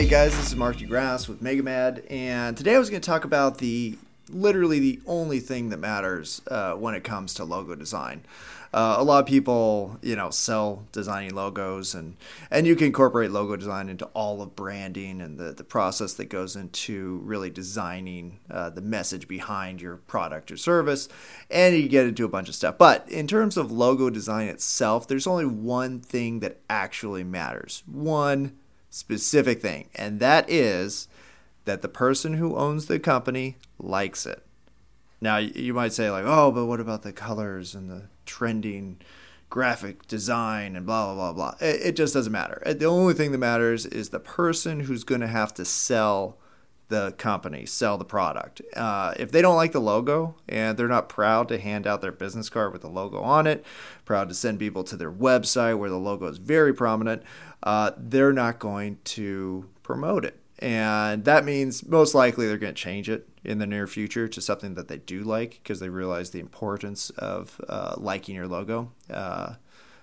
Hey guys, this is Mark DeGrasse with Megamad, and today I was going to talk about the literally the only thing that matters uh, when it comes to logo design. Uh, a lot of people, you know, sell designing logos, and and you can incorporate logo design into all of branding and the the process that goes into really designing uh, the message behind your product or service, and you get into a bunch of stuff. But in terms of logo design itself, there's only one thing that actually matters. One specific thing, and that is that the person who owns the company likes it. Now, you might say, like, oh, but what about the colors and the trending graphic design and blah, blah, blah, blah? It, it just doesn't matter. Uh, the only thing that matters is the person who's going to have to sell the company, sell the product. Uh, if they don't like the logo and they're not proud to hand out their business card with the logo on it, proud to send people to their website where the logo is very prominent, uh, they're not going to promote it. And that means most likely they're going to change it in the near future to something that they do like because they realize the importance of uh, liking your logo.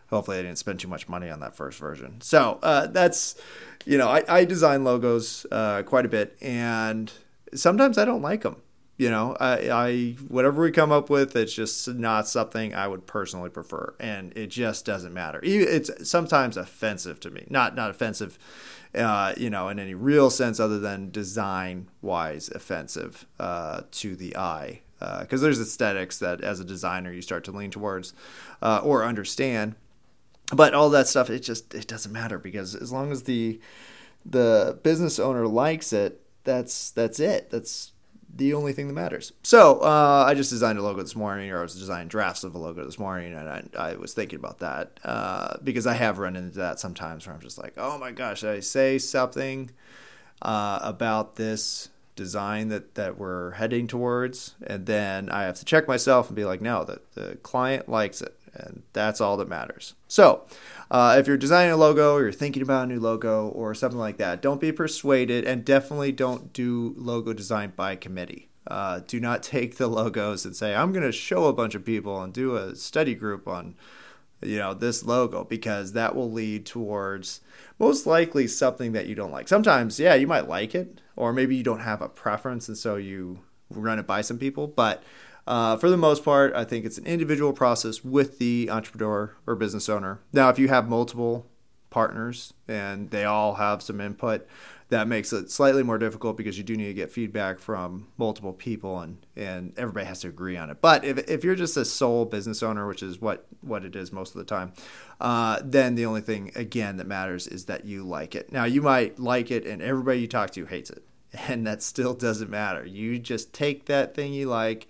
Hopefully, I didn't spend too much money on that first version. So uh, that's, you know, I, I design logos uh, quite a bit, and sometimes I don't like them. You know, I, I whatever we come up with, it's just not something I would personally prefer, and it just doesn't matter. It's sometimes offensive to me. Not not offensive uh, you know, in any real sense other than design wise offensive uh, to the eye. Because uh, there's aesthetics that, as a designer, you start to lean towards uh, or understand. But all that stuff, it just it doesn't matter because as long as the the business owner likes it, that's that's it. That's the only thing that matters. So uh, I just designed a logo this morning, or I was designing drafts of a logo this morning, and I, I was thinking about that uh, because I have run into that sometimes where I'm just like, oh my gosh, I say something uh, about this design that, that we're heading towards? And then I have to check myself and be like, no, the, the client likes it and that's all that matters. So, uh, if you're designing a logo or you're thinking about a new logo or something like that, don't be persuaded and definitely don't do logo design by committee. Uh, do not take the logos and say, I'm going to show a bunch of people and do a study group on you know this logo because that will lead towards most likely something that you don't like sometimes yeah you might like it or maybe you don't have a preference and so you run it by some people but uh, for the most part, I think it's an individual process with the entrepreneur or business owner. Now, if you have multiple partners and they all have some input, that makes it slightly more difficult because you do need to get feedback from multiple people and, and everybody has to agree on it. But if, if you're just a sole business owner, which is what, what it is most of the time, uh, then the only thing, again, that matters is that you like it. Now, you might like it and everybody you talk to hates it, and that still doesn't matter. You just take that thing you like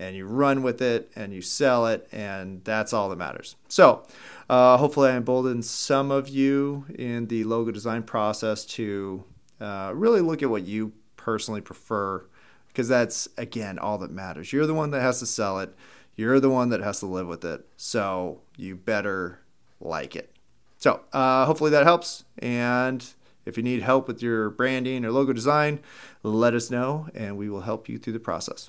and you run with it and you sell it, and that's all that matters. So, uh, hopefully, I emboldened some of you in the logo design process to uh, really look at what you personally prefer, because that's again all that matters. You're the one that has to sell it, you're the one that has to live with it, so you better like it. So, uh, hopefully, that helps. And if you need help with your branding or logo design, let us know and we will help you through the process.